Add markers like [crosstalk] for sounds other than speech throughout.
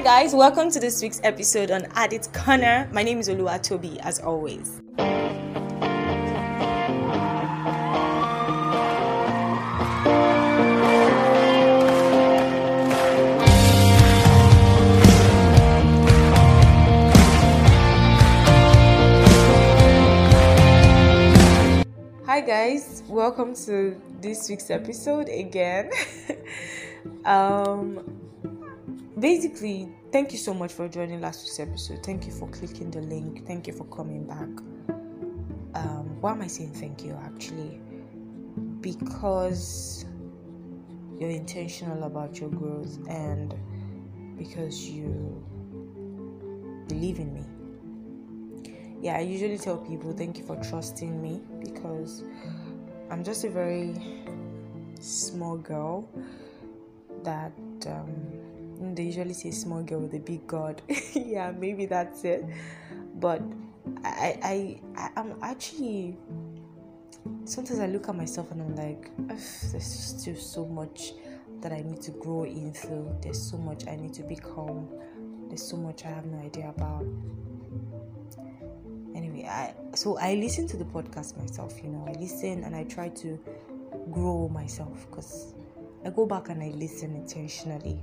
Hi guys, welcome to this week's episode on Addit Corner. My name is Olua Toby, as always. Hi guys, welcome to this week's episode again. [laughs] um basically, thank you so much for joining last week's episode. Thank you for clicking the link. Thank you for coming back. Um why am I saying thank you actually? Because you're intentional about your growth and because you believe in me yeah, I usually tell people thank you for trusting me because I'm just a very small girl that um, they usually say small girl with a big God. [laughs] yeah, maybe that's it. But I, I, I, I'm actually sometimes I look at myself and I'm like, there's still so much that I need to grow into. There's so much I need to become. There's so much I have no idea about anyway i so i listen to the podcast myself you know i listen and i try to grow myself because i go back and i listen intentionally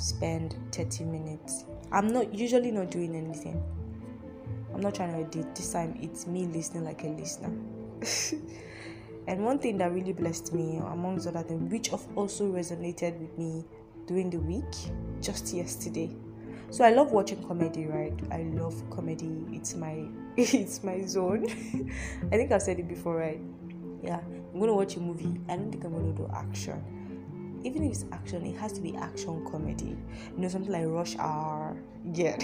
spend 30 minutes i'm not usually not doing anything i'm not trying to edit this time it's me listening like a listener [laughs] and one thing that really blessed me amongst other things which also resonated with me during the week just yesterday so I love watching comedy, right? I love comedy. It's my [laughs] it's my zone. [laughs] I think I've said it before, right? Yeah. I'm gonna watch a movie. I don't think I'm gonna do action. Even if it's action, it has to be action comedy. You know, something like Rush Hour, yeah.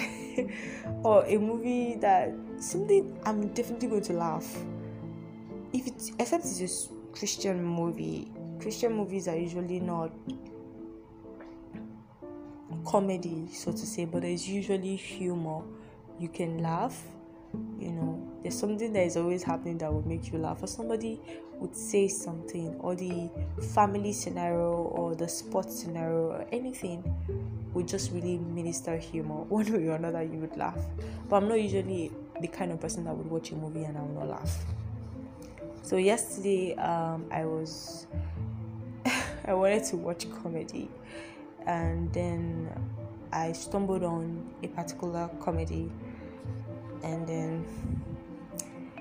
[laughs] or a movie that something I'm definitely going to laugh. If it's except it's a Christian movie. Christian movies are usually not comedy, so to say, but there's usually humor. You can laugh, you know, there's something that is always happening that will make you laugh, or somebody would say something, or the family scenario, or the sports scenario, or anything would just really minister humor. [laughs] One way or another, you would laugh. But I'm not usually the kind of person that would watch a movie and I will not laugh. So yesterday, um, I was [laughs] I wanted to watch comedy and then I stumbled on a particular comedy, and then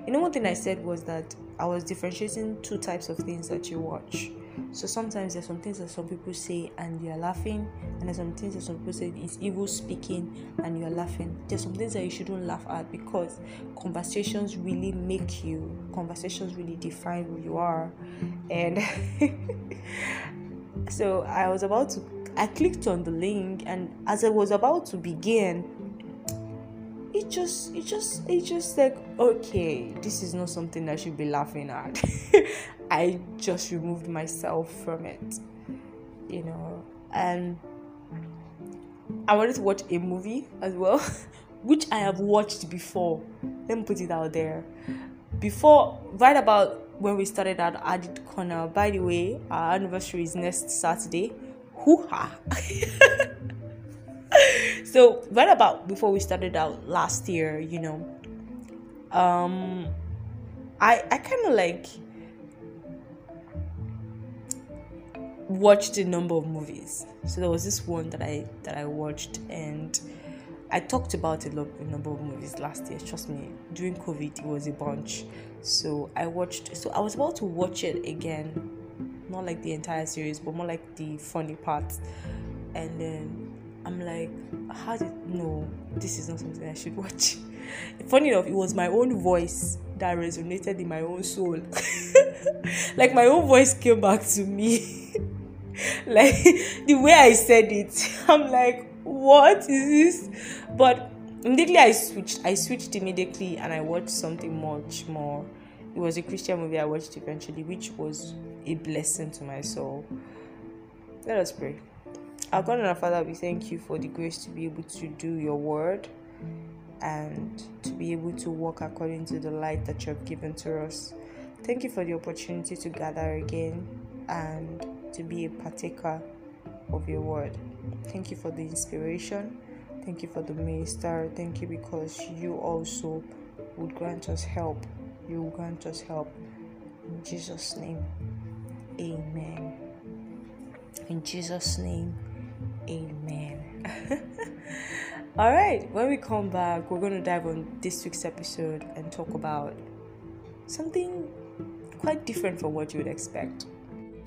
you know one thing I said was that I was differentiating two types of things that you watch. So sometimes there's some things that some people say and you're laughing, and there's some things that some people say is evil speaking and you're laughing. There's some things that you shouldn't laugh at because conversations really make you, conversations really define who you are. And [laughs] so I was about to I clicked on the link, and as I was about to begin, it just, it just, it just like, okay, this is not something I should be laughing at. [laughs] I just removed myself from it, you know, and I wanted to watch a movie as well, [laughs] which I have watched before. Let me put it out there. Before, right about when we started at Addit Corner, by the way, our anniversary is next Saturday hoo ha. [laughs] [laughs] so right about before we started out last year, you know, um, I I kind of like watched a number of movies. So there was this one that I that I watched and I talked about a, lot, a number of movies last year. Trust me, during COVID, it was a bunch. So I watched. So I was about to watch it again not like the entire series, but more like the funny parts. And then I'm like, how did no, this is not something I should watch. [laughs] Funny enough, it was my own voice that resonated in my own soul. [laughs] like my own voice came back to me. [laughs] like the way I said it, I'm like, what is this? But immediately I switched. I switched immediately and I watched something much more it was a Christian movie I watched eventually, which was a blessing to my soul. Let us pray. Our God and our Father, we thank you for the grace to be able to do your word and to be able to walk according to the light that you have given to us. Thank you for the opportunity to gather again and to be a partaker of your word. Thank you for the inspiration. Thank you for the minister. Thank you because you also would grant us help. You will grant us help. In Jesus' name, amen. In Jesus' name, amen. [laughs] All right, when we come back, we're going to dive on this week's episode and talk about something quite different from what you would expect.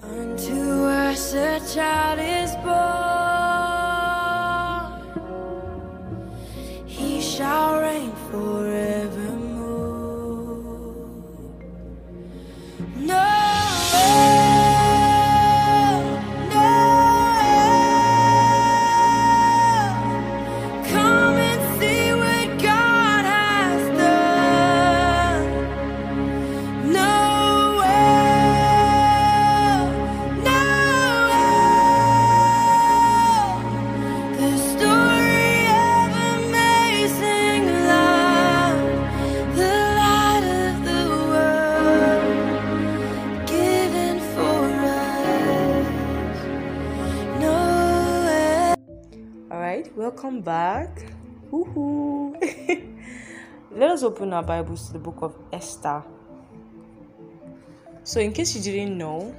Unto us a child is born, he shall reign forever. Open our Bibles to the book of Esther. So, in case you didn't know,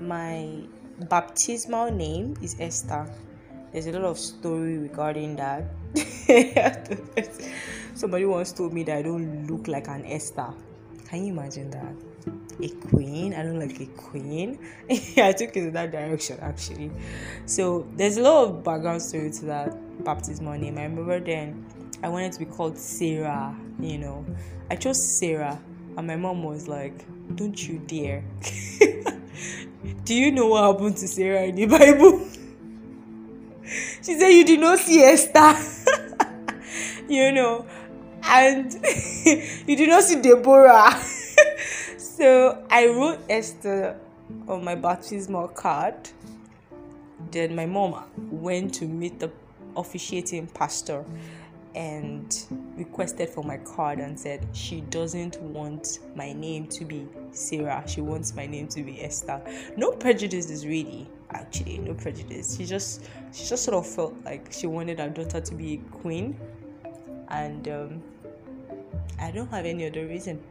my baptismal name is Esther. There's a lot of story regarding that. [laughs] Somebody once told me that I don't look like an Esther. Can you imagine that? A queen? I don't like a queen. [laughs] I took it in that direction actually. So there's a lot of background story to that baptismal name. I remember then I wanted to be called Sarah, you know. I chose Sarah, and my mom was like, Don't you dare. [laughs] Do you know what happened to Sarah in the [laughs] Bible? she said, You did not see Esther. [laughs] you know, and you did not see Deborah. so I wrote Esther on my baptismal card. Then my mom went to meet the officiating pastor and requested for my card and said she doesn't want my name to be Sarah. She wants my name to be Esther. No prejudice is really actually no prejudice. She just she just sort of felt like she wanted her daughter to be a queen, and um, I don't have any other reason.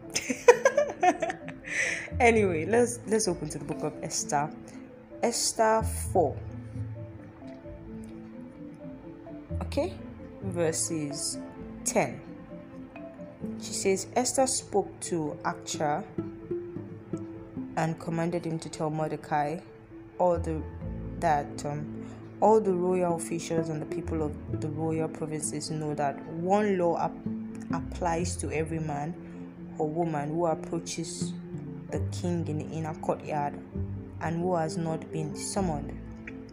[laughs] anyway, let's let's open to the book of Esther. Esther four. Okay, verses 10. She says, Esther spoke to Hathach and commanded him to tell Mordecai all the that um, all the royal officials and the people of the royal provinces know that one law ap- applies to every man or woman who approaches the king in the inner courtyard and who has not been summoned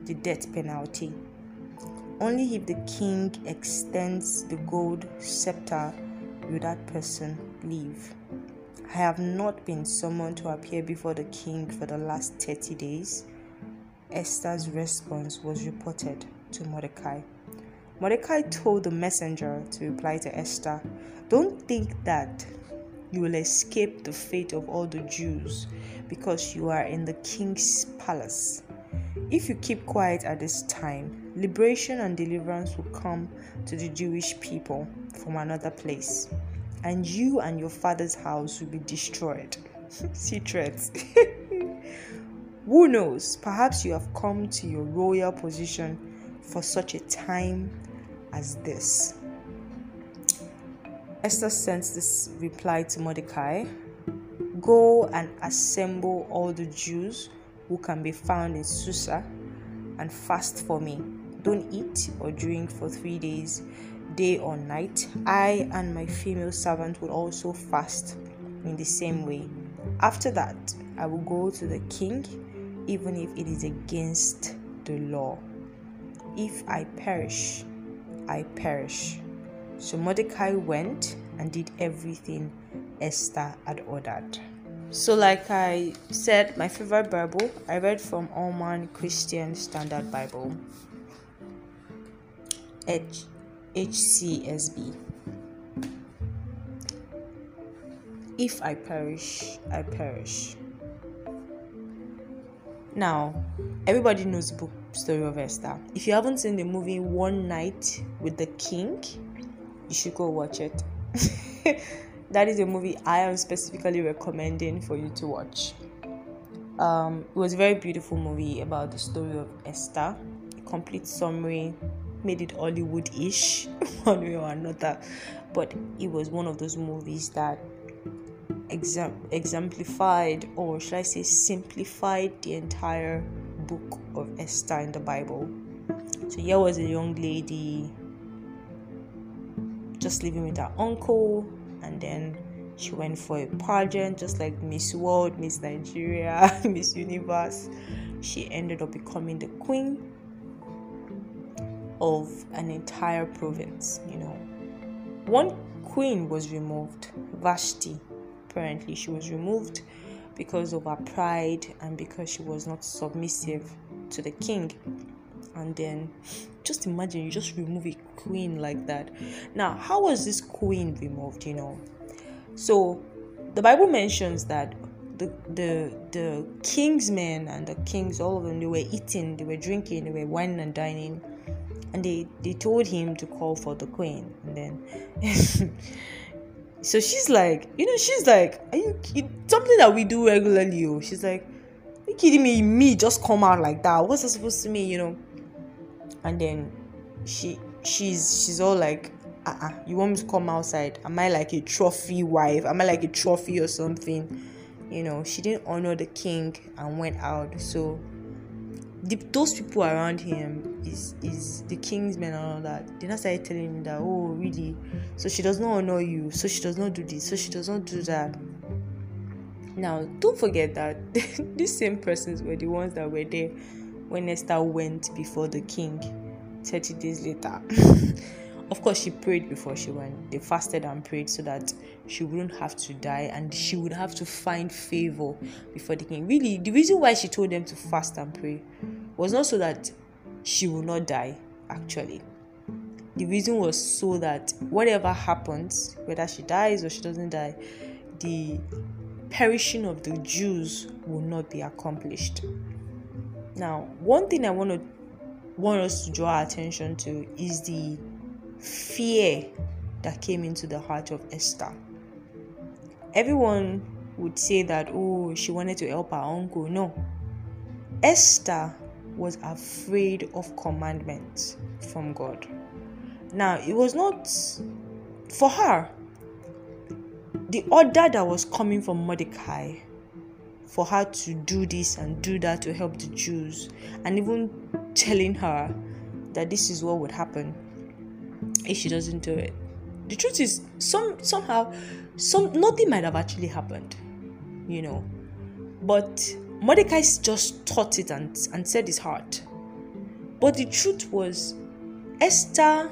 the death penalty only if the king extends the gold scepter will that person leave. I have not been summoned to appear before the king for the last 30 days. Esther's response was reported to Mordecai. Mordecai told the messenger to reply to Esther Don't think that you will escape the fate of all the Jews because you are in the king's palace. If you keep quiet at this time, liberation and deliverance will come to the Jewish people from another place, and you and your father's house will be destroyed. [laughs] See threats. [laughs] Who knows? Perhaps you have come to your royal position for such a time as this. Esther sends this reply to Mordecai Go and assemble all the Jews who can be found in Susa and fast for me. Don't eat or drink for three days, day or night. I and my female servant will also fast in the same way. After that, I will go to the king, even if it is against the law. If I perish, I perish. So Mordecai went and did everything Esther had ordered. So, like I said, my favorite Bible I read from Holman Christian Standard Bible, H- HCSB. If I perish, I perish. Now, everybody knows the book story of Esther. If you haven't seen the movie One Night with the King, you should go watch it. [laughs] that is a movie I am specifically recommending for you to watch. Um, it was a very beautiful movie about the story of Esther. A complete summary made it Hollywood ish, [laughs] one way or another. But it was one of those movies that exemplified, or should I say, simplified the entire book of Esther in the Bible. So here was a young lady just living with her uncle, and then she went for a pageant, just like Miss World, Miss Nigeria, [laughs] Miss Universe. She ended up becoming the queen of an entire province, you know. One queen was removed, Vashti. Apparently, she was removed because of her pride and because she was not submissive to the king. And then just imagine you just remove a queen like that. Now, how was this queen removed? You know, so the Bible mentions that the the the king's men and the kings, all of them, they were eating, they were drinking, they were wine and dining, and they they told him to call for the queen, and then. [laughs] so she's like, you know, she's like, are you something that we do regularly? Oh, she's like, are you kidding me? Me just come out like that? What's that supposed to mean? You know? And then she she's she's all like, uh-uh, you want me to come outside? Am I like a trophy wife? Am I like a trophy or something? You know, she didn't honor the king and went out. So the, those people around him is is the king's men and all that. They not started telling him that, oh really? So she does not honor you, so she does not do this, so she does not do that. Now, don't forget that [laughs] these same persons were the ones that were there when Esther went before the king 30 days later. [laughs] of course, she prayed before she went. They fasted and prayed so that she wouldn't have to die and she would have to find favor before the king. Really, the reason why she told them to fast and pray was not so that she will not die, actually. The reason was so that whatever happens, whether she dies or she doesn't die, the perishing of the Jews will not be accomplished. Now, one thing I want to want us to draw attention to is the fear that came into the heart of Esther. Everyone would say that, oh, she wanted to help her uncle. No. Esther was afraid of commandments from God. Now, it was not for her. The order that was coming from Mordecai for her to do this and do that to help the Jews, and even telling her that this is what would happen if she doesn't do it. The truth is, some somehow, some nothing might have actually happened, you know, but Mordecai just thought it and, and said his heart. But the truth was, Esther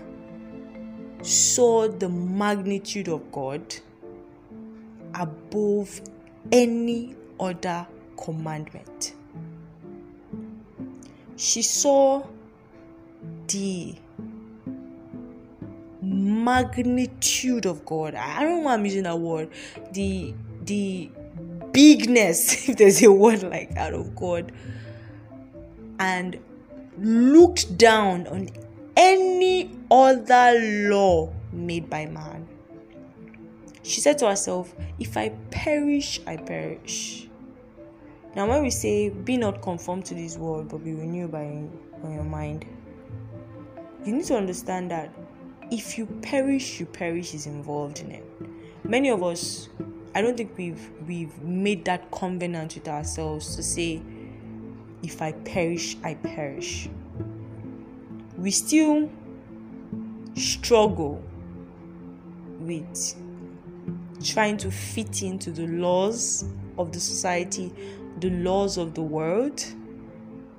saw the magnitude of God above any other commandment. She saw the magnitude of God. I don't know why I'm using that word. The the bigness, [laughs] if there's a word like that of God, and looked down on any other law made by man. She said to herself, If I perish, I perish. Now, when we say, Be not conformed to this world, but be renewed by, by your mind, you need to understand that if you perish, you perish is involved in it. Many of us, I don't think we've we've made that covenant with ourselves to say, if I perish, I perish. We still struggle with trying to fit into the laws of the society the laws of the world,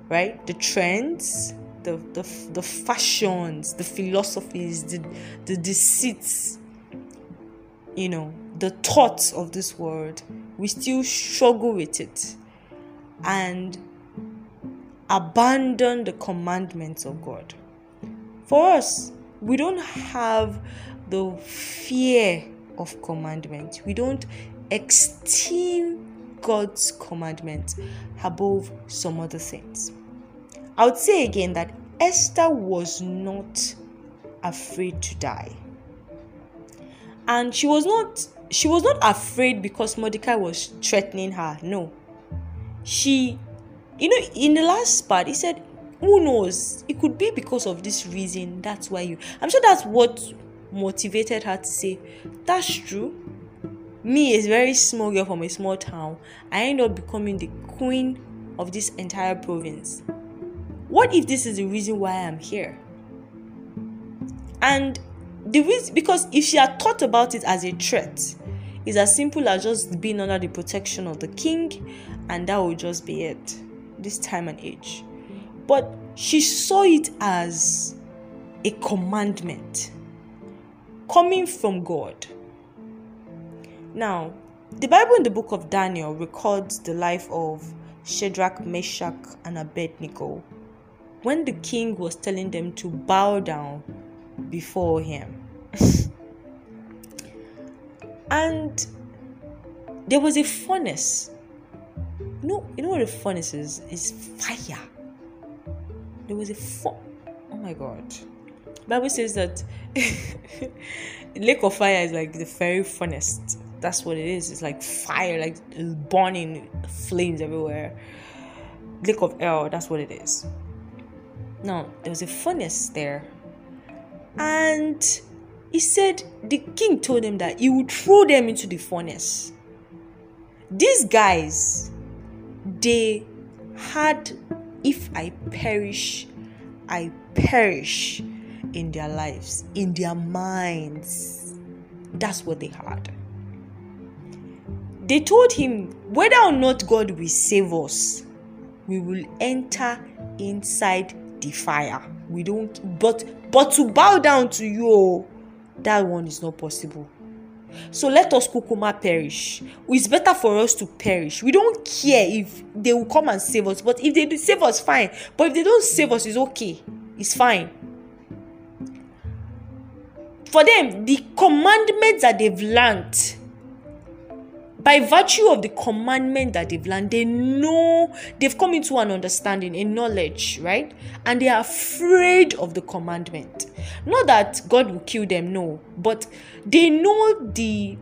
right? The trends, the, the, the fashions, the philosophies, the, the deceits, you know, the thoughts of this world. We still struggle with it and abandon the commandments of God. For us, we don't have the fear of commandment. We don't esteem God's commandment above some other things. I would say again that Esther was not afraid to die. And she was not she was not afraid because Mordecai was threatening her. No. She you know in the last part he said who knows it could be because of this reason that's why you i'm sure that's what motivated her to say that's true me a very small girl from a small town i end up becoming the queen of this entire province. What if this is the reason why i'm here? And the reason because if she had thought about it as a threat it's as simple as just being under the protection of the king and that would just be it this time and age. But she saw it as a commandment coming from God. Now, the Bible in the book of Daniel records the life of Shadrach, Meshach, and Abednego when the king was telling them to bow down before him. [laughs] and there was a furnace. You know, you know what a furnace is? It's fire there was a fo- oh my god bible says that [laughs] lake of fire is like the very funnest that's what it is. It's like fire like burning flames everywhere. Lake of hell that's what it is. Now there was a furnace there. And he said the king told him that he would throw them into the furnace. These guys they had if I perish, I perish in their lives, in their minds. That's what they had. They told him, whether or not God will save us, we will enter inside the fire. We don't, but but to bow down to you, oh, that one is not possible. So let us kukuma perish. It's better for us to perish. We don't care if they will come and save us, but if they save us, fine. But if they don't save us, it's okay. It's fine. For them, the commandments that they've learned by virtue of the commandment that they've learned, they know they've come into an understanding, a knowledge, right? And they are afraid of the commandment. Not that God will kill them, no, but they know the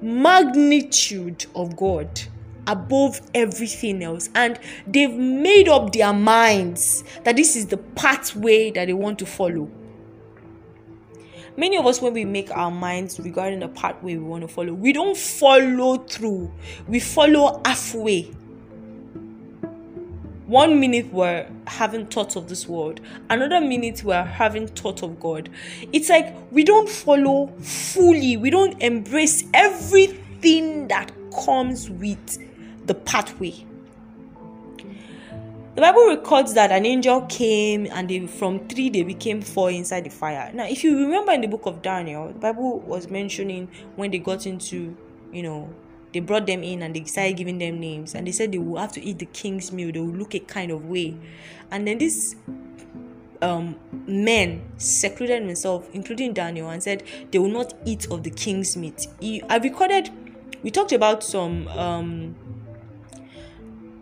magnitude of God above everything else and they've made up their minds that this is the pathway that they want to follow many of us when we make our minds regarding the pathway we want to follow we don't follow through. We follow halfway. One minute we're having thoughts of this world another minute we're having thoughts of god. It's like we don't follow fully. We don't embrace everything that comes with the pathway the Bible records that an angel came and they, from three they became four inside the fire. Now, if you remember in the book of Daniel, the Bible was mentioning when they got into, you know, they brought them in and they started giving them names and they said they will have to eat the king's meal, they will look a kind of way. And then this um, men secluded themselves, including Daniel, and said they will not eat of the king's meat. I recorded, we talked about some um,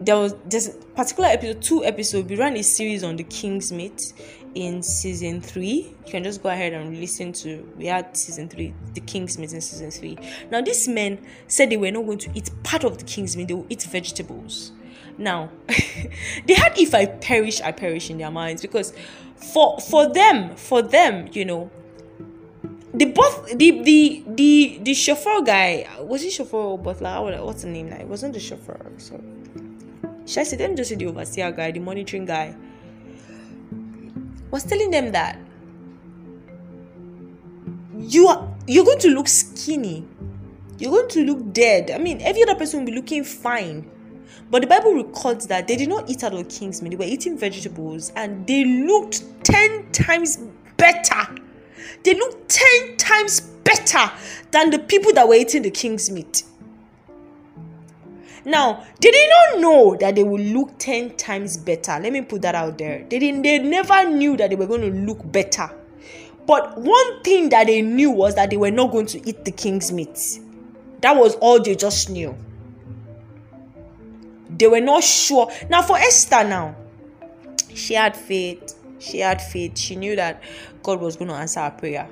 there was this particular episode, two episodes. We ran a series on the King's Meat in season three. You can just go ahead and listen to. We had season three, the King's Meat in season three. Now, these men said they were not going to eat part of the King's Meat; they will eat vegetables. Now, [laughs] they had "If I perish, I perish" in their minds because for for them, for them, you know, the both the the the the chauffeur guy was he chauffeur or butler? What's the name? Like, it wasn't the chauffeur. So should I say them just say the overseer guy, the monitoring guy, was telling them that you are you're going to look skinny. You're going to look dead. I mean, every other person will be looking fine. But the Bible records that they did not eat out of king's meat, they were eating vegetables and they looked 10 times better. They looked 10 times better than the people that were eating the king's meat. Now, did they not know that they would look 10 times better? Let me put that out there. They didn't they never knew that they were going to look better. But one thing that they knew was that they were not going to eat the king's meat. That was all they just knew. they were not sure. Now, for Esther, now, she had faith. She had faith. She knew that God was going to answer her prayer.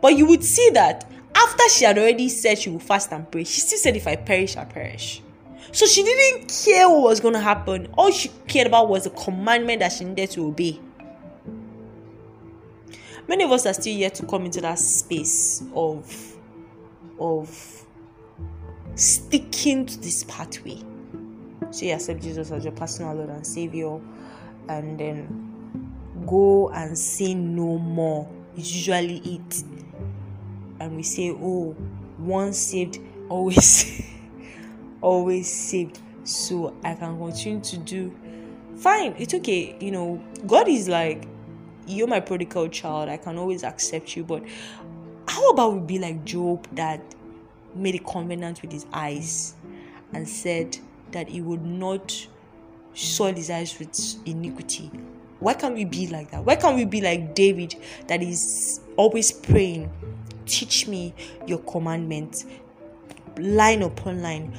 But you would see that after she had already said she would fast and pray, she still said, If I perish, I perish. So she didn't care what was going to happen. All she cared about was the commandment that she needed to obey. Many of us are still yet to come into that space of of sticking to this pathway. So you accept Jesus as your personal Lord and Savior, and then go and say no more. It's usually it. And we say, Oh, once saved, always [laughs] always saved. So I can continue to do fine, it's okay. You know, God is like, You're my prodigal child, I can always accept you, but how about we be like Job that made a covenant with his eyes and said that he would not soil his eyes with iniquity. Why can't we be like that? Why can't we be like David that is always praying, teach me your commandments, line upon line,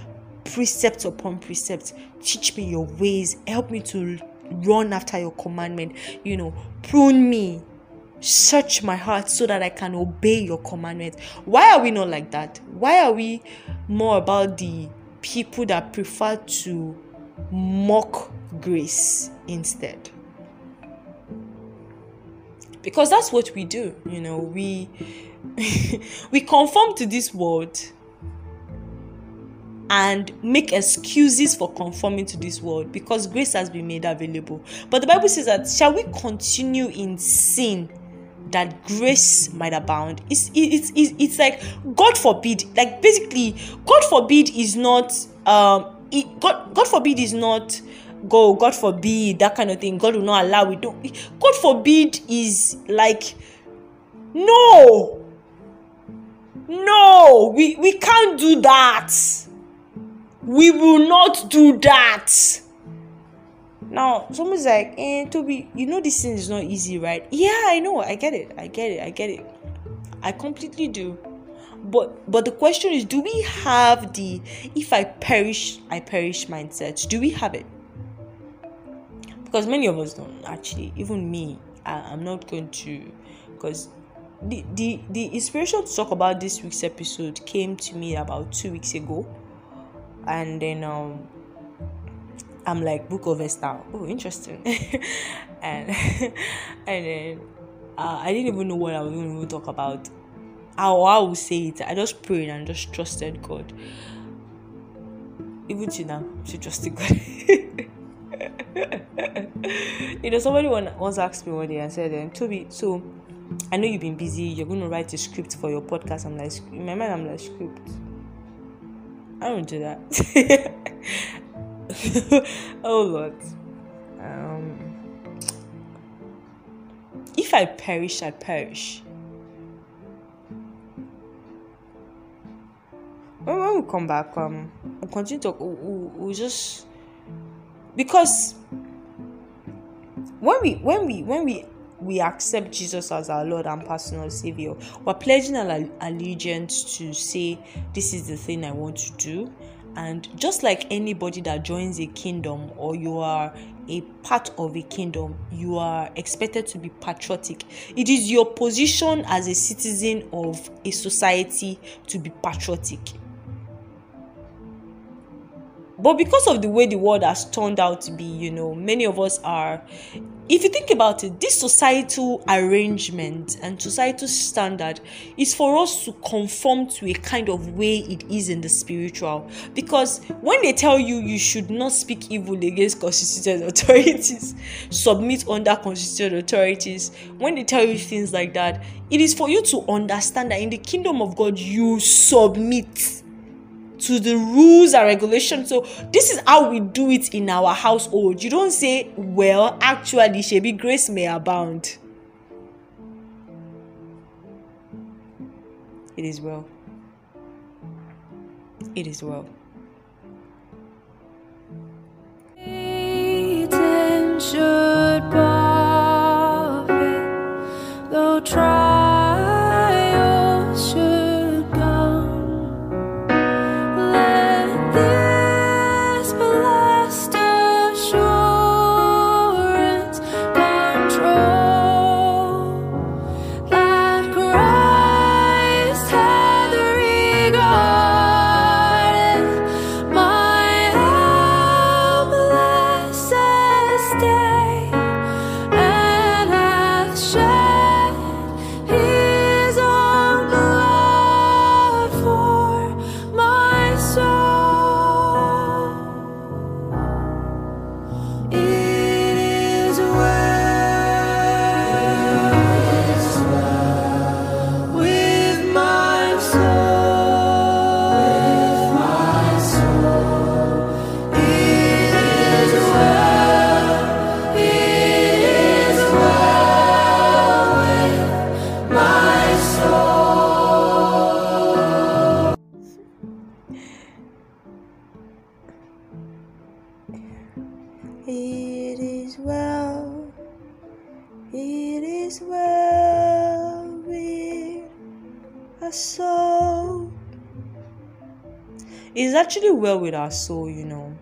precept upon precept, teach me your ways, help me to run after your commandment, you know, prune me, search my heart so that I can obey your commandment. Why are we not like that? Why are we more about the people that prefer to mock grace instead? Because that's what we do, you know, we [laughs] we conform to this world and make excuses for conforming to this world because grace has been made available. But the Bible says that shall we continue in sin that grace might abound? It's, it's, it's, it's like god forbid like basically god forbid is not um it, god god forbid is not go god forbid that kind of thing. God will not allow it. Don't god forbid is like no no we we can't do that we will not do that now, someone's like, eh, Toby, you know this thing is not easy, right? Yeah, I know. I get it. I get it. I get it. I completely do. But but the question is, do we have the if I perish, I perish mindset? Do we have it? Because many of us don't actually. Even me, I, I'm not going to because the, the the inspiration to talk about this week's episode came to me about two weeks ago and then um I'm like Book of Esther. Oh, interesting. [laughs] and [laughs] and then uh, I didn't even know what I was going to talk about. How I would say it. I just prayed and just trusted God. Even to now, she trusted God. [laughs] you know, somebody once asked me one day and said, um, Toby, so I know you've been busy. You're going to write a script for your podcast. I'm like, in my mind, I'm like, script. I don't do that. [laughs] oh Lord. Um, if I perish, I perish. When, we come back, um, we'll continue to we'll, we'll just because when we when we when we we accept Jesus as our Lord and personal Savior, we're pledging our allegiance to say, This is the thing I want to do, and just like anybody that joins a kingdom or you are a part of a kingdom, you are expected to be patriotic. It is your position as a citizen of a society to be patriotic. But because of the way the world has turned out to be, you know, many of us are if you think about it, this societal arrangement and societal standard is for us to conform to a kind of way it is in the spiritual. Because when they tell you you should not speak evil against constituted [laughs] authorities, submit under constituted authorities, when they tell you things like that, it is for you to understand that in the kingdom of God you submit to the rules and regulations. So this is how we do it in our household. You don't say, well, actually, Shebi grace may abound. It is well. It is well. should profit, though try. Well with our soul, you know.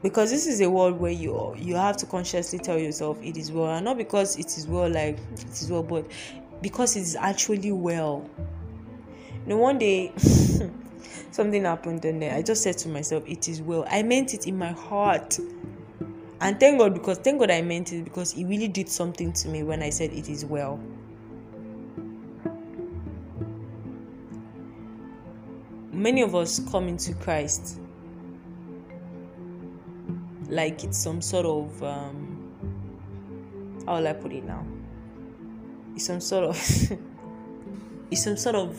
because this is a world where you you have to consciously tell yourself it is well and not because it is well like it is well but because it is actually well. You know one day [laughs] something happened and i just said to myself it is well. I meant it in my heart. And thank god because thank god i meant it because it really did something to me when i said it is well many of us come into christ like it's some sort of um, how will I put it now? It's some sort of [laughs] it's some sort of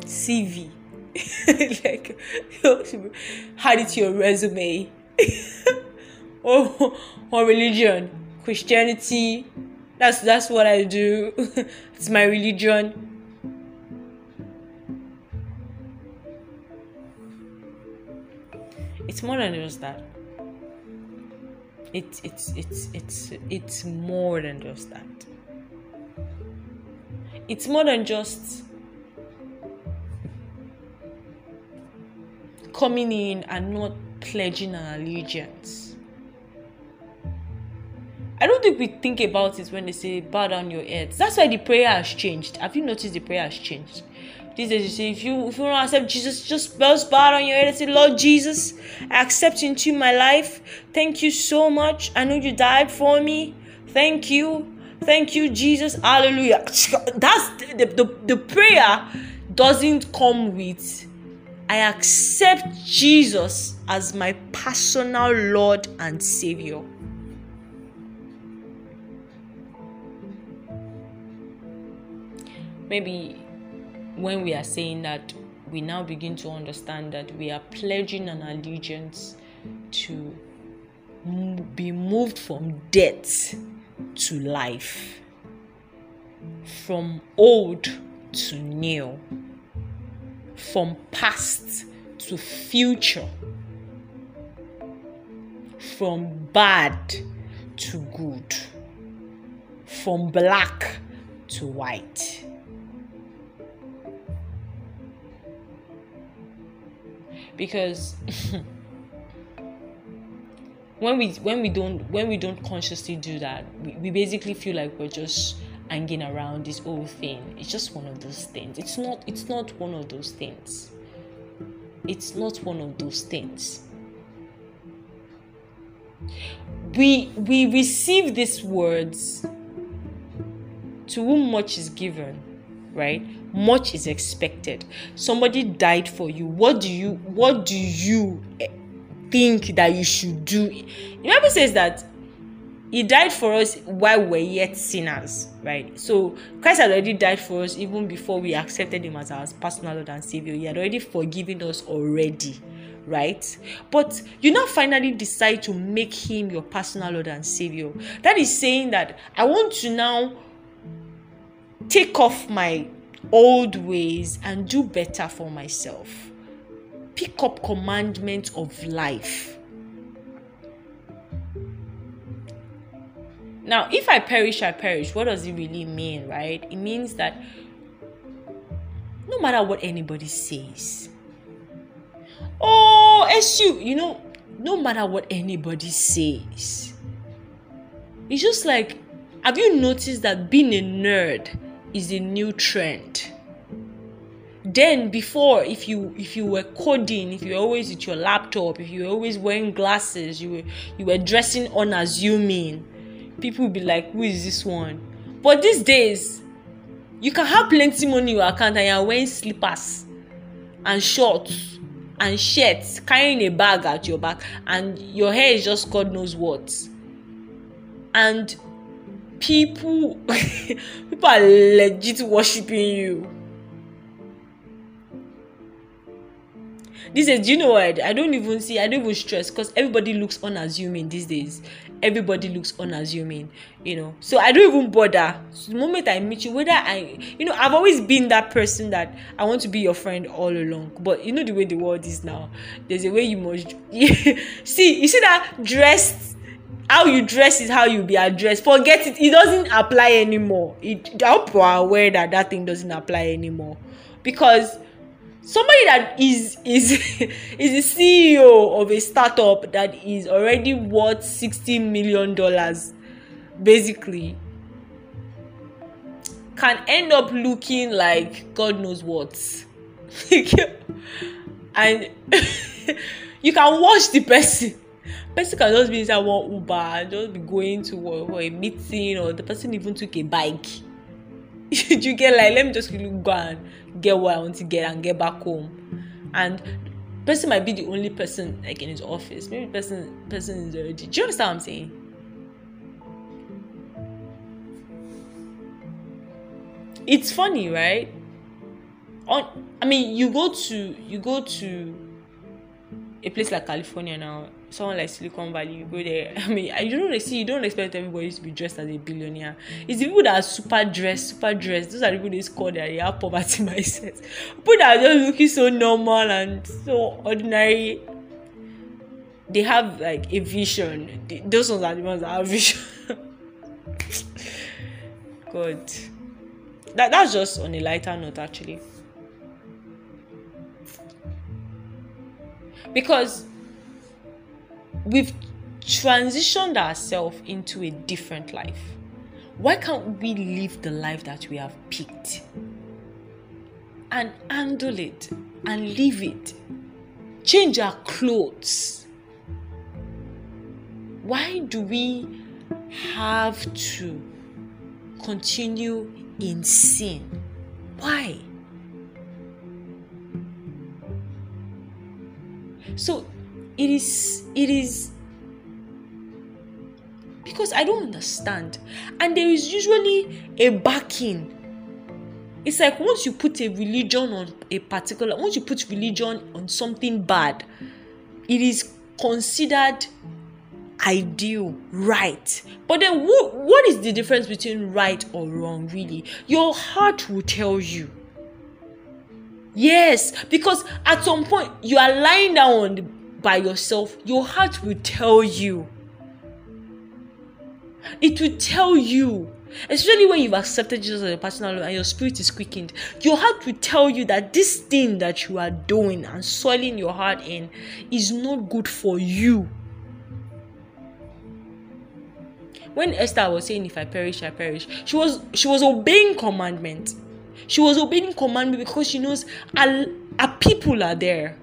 CV. [laughs] like [laughs] add it to your resume. or or religion. Christianity. That's that's what I do. it's my religion it's more than just that it's it's it's it's it's more than just that it's more than just coming in and not pledging an allegiance I don't think we think about it when they say bow down your heads. That's why the prayer has changed. Have you noticed the prayer has changed? Days, you see, if you if you want to accept Jesus, just bow bow on your head and say, Lord Jesus, I accept into my life. Thank you so much. I know you died for me. Thank you. Thank you, Jesus. Hallelujah. [laughs] That's the, the, the prayer doesn't come with I accept Jesus as my personal Lord and Savior. Maybe when we are saying that, we now begin to understand that we are pledging an allegiance to be moved from death to life, from old to new, from past to future, from bad to good, from black to white. Because when we when we don't when we don't consciously do that we, we basically feel like we're just hanging around this whole thing. It's just one of those things. It's not it's not one of those things. It's not one of those things. We we receive these words to whom much is given right much is expected. Somebody died for you. What do you what do you eh, think that you should do? The bible says that he died for us while we're yet sinners right? So christ had already died for us even before we accepted him as our personal lord and savior. He had already forgiven us already right? But you now finally decide to make him your personal Lord and Savior. That is saying that I want to now take off my old ways and do better for myself. Pick up commandments of life. Now, if I perish, I perish. What does it really mean, right? It means that no matter what anybody says, oh, SU, you know, no matter what anybody says, it's just like, have you noticed that being a nerd is a new trend. Then before if you if you were coding if you always with your laptop if you were always wearing glasses you were you were dressing unassuming people would be like who is this one? But these days you can have plenty money in your account and you're wearing slippers and shorts and shirts carrying a bag at your back and your hair is just god knows what. And people [laughs] people are legit worshiping you These days, do you know what? I don't even see, I don't even stress because everybody looks unassuming these days. Everybody looks unassuming, you know. So I don't even bother. So the moment I meet you, whether I, you know, I've always been that person that I want to be your friend all along. But you know the way the world is now. There's a way you must [laughs] see. You see that dressed how you dress is how you be addressed. Forget it. It doesn't apply anymore. It i hope you are aware that that thing doesn't apply anymore. Because somebody that is is [laughs] is the ceo of a startup that is already worth 60 million dollars basically can end up looking like god knows what. [laughs] And [laughs] you can watch the person person can just be inside one uber and just be going to work for a meeting or the person even took a bike [laughs] you get like let me just go and get what I want to get and get back home. And person might be the only person like in his office. Maybe person person is already. Do you understand what I'm saying? It's funny, right? On I mean you go to you go to a place like California now someone like Silicon Valley, you go there. [laughs] I mean, you don't see, you don't expect everybody to be dressed as a billionaire. It's the people that are super dressed, super dressed. Those are the people they score that they have poverty [laughs] mindset. People that are just looking so normal and so ordinary. They have like a vision. those ones are the ones that have vision. [laughs] God, that that's just on a lighter note, actually. Because we've transitioned ourselves into a different life. Why can't we live the life that we have picked and handle it and live it? Change our clothes. Why do we have to continue in sin? Why? So it is it is because I don't understand. And there is usually a backing. It's like once you put a religion on a particular, once you put religion on something bad, it is considered ideal, right. But then what, what is the difference between right or wrong, really? Your heart will tell you. Yes, because at some point you are lying down on the by yourself, your heart will tell you. It will tell you, especially when you've accepted Jesus as your personal Lord and your spirit is quickened. Your heart will tell you that this thing that you are doing and soiling your heart in is not good for you. When Esther was saying, "If I perish, I perish," she was she was obeying commandment. She was obeying commandment because she knows a, a people are there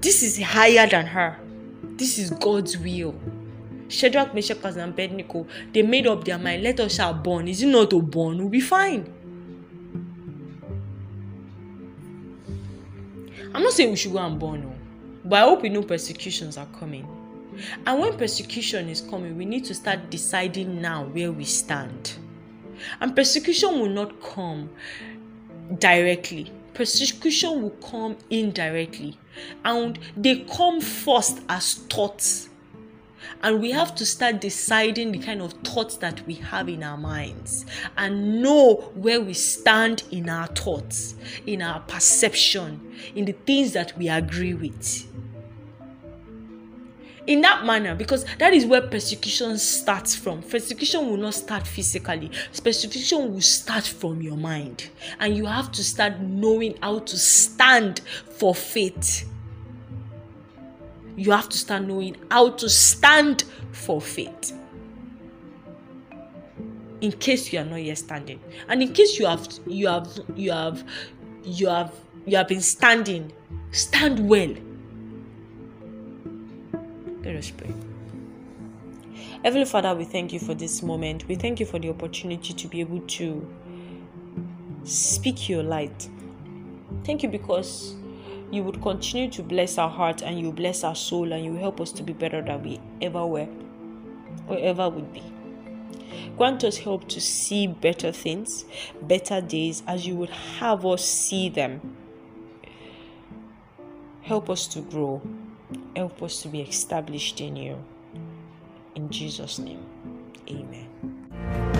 This is higher than her. This is God's will. Shadrach, Meshach, and Abednego, they made up their mind. Let us shall burn. Is it not to burn? We'll be fine. I'm not saying we should go and burn, no. but I hope we know persecutions are coming. And when persecution is coming, we need to start deciding now where we stand. And persecution will not come directly persecution will come indirectly and they come first as thoughts. And we have to start deciding the kind of thoughts that we have in our minds and know where we stand in our thoughts in our perception in the things that we agree with in that manner because that is where persecution starts from. Persecution will not start physically. Persecution will start from your mind. And you have to start knowing how to stand for faith. You have to start knowing how to stand for faith. In case you are not yet standing. And in case you have you have you have you have you have been standing stand well let us pray. Heavenly Father, we thank you for this moment. We thank you for the opportunity to be able to speak your light. Thank you because you would continue to bless our heart and you bless our soul and you help us to be better than we ever were or ever would be. Grant us help to see better things, better days as you would have us see them Help us to grow. Help us to be established in you. In Jesus' name, amen.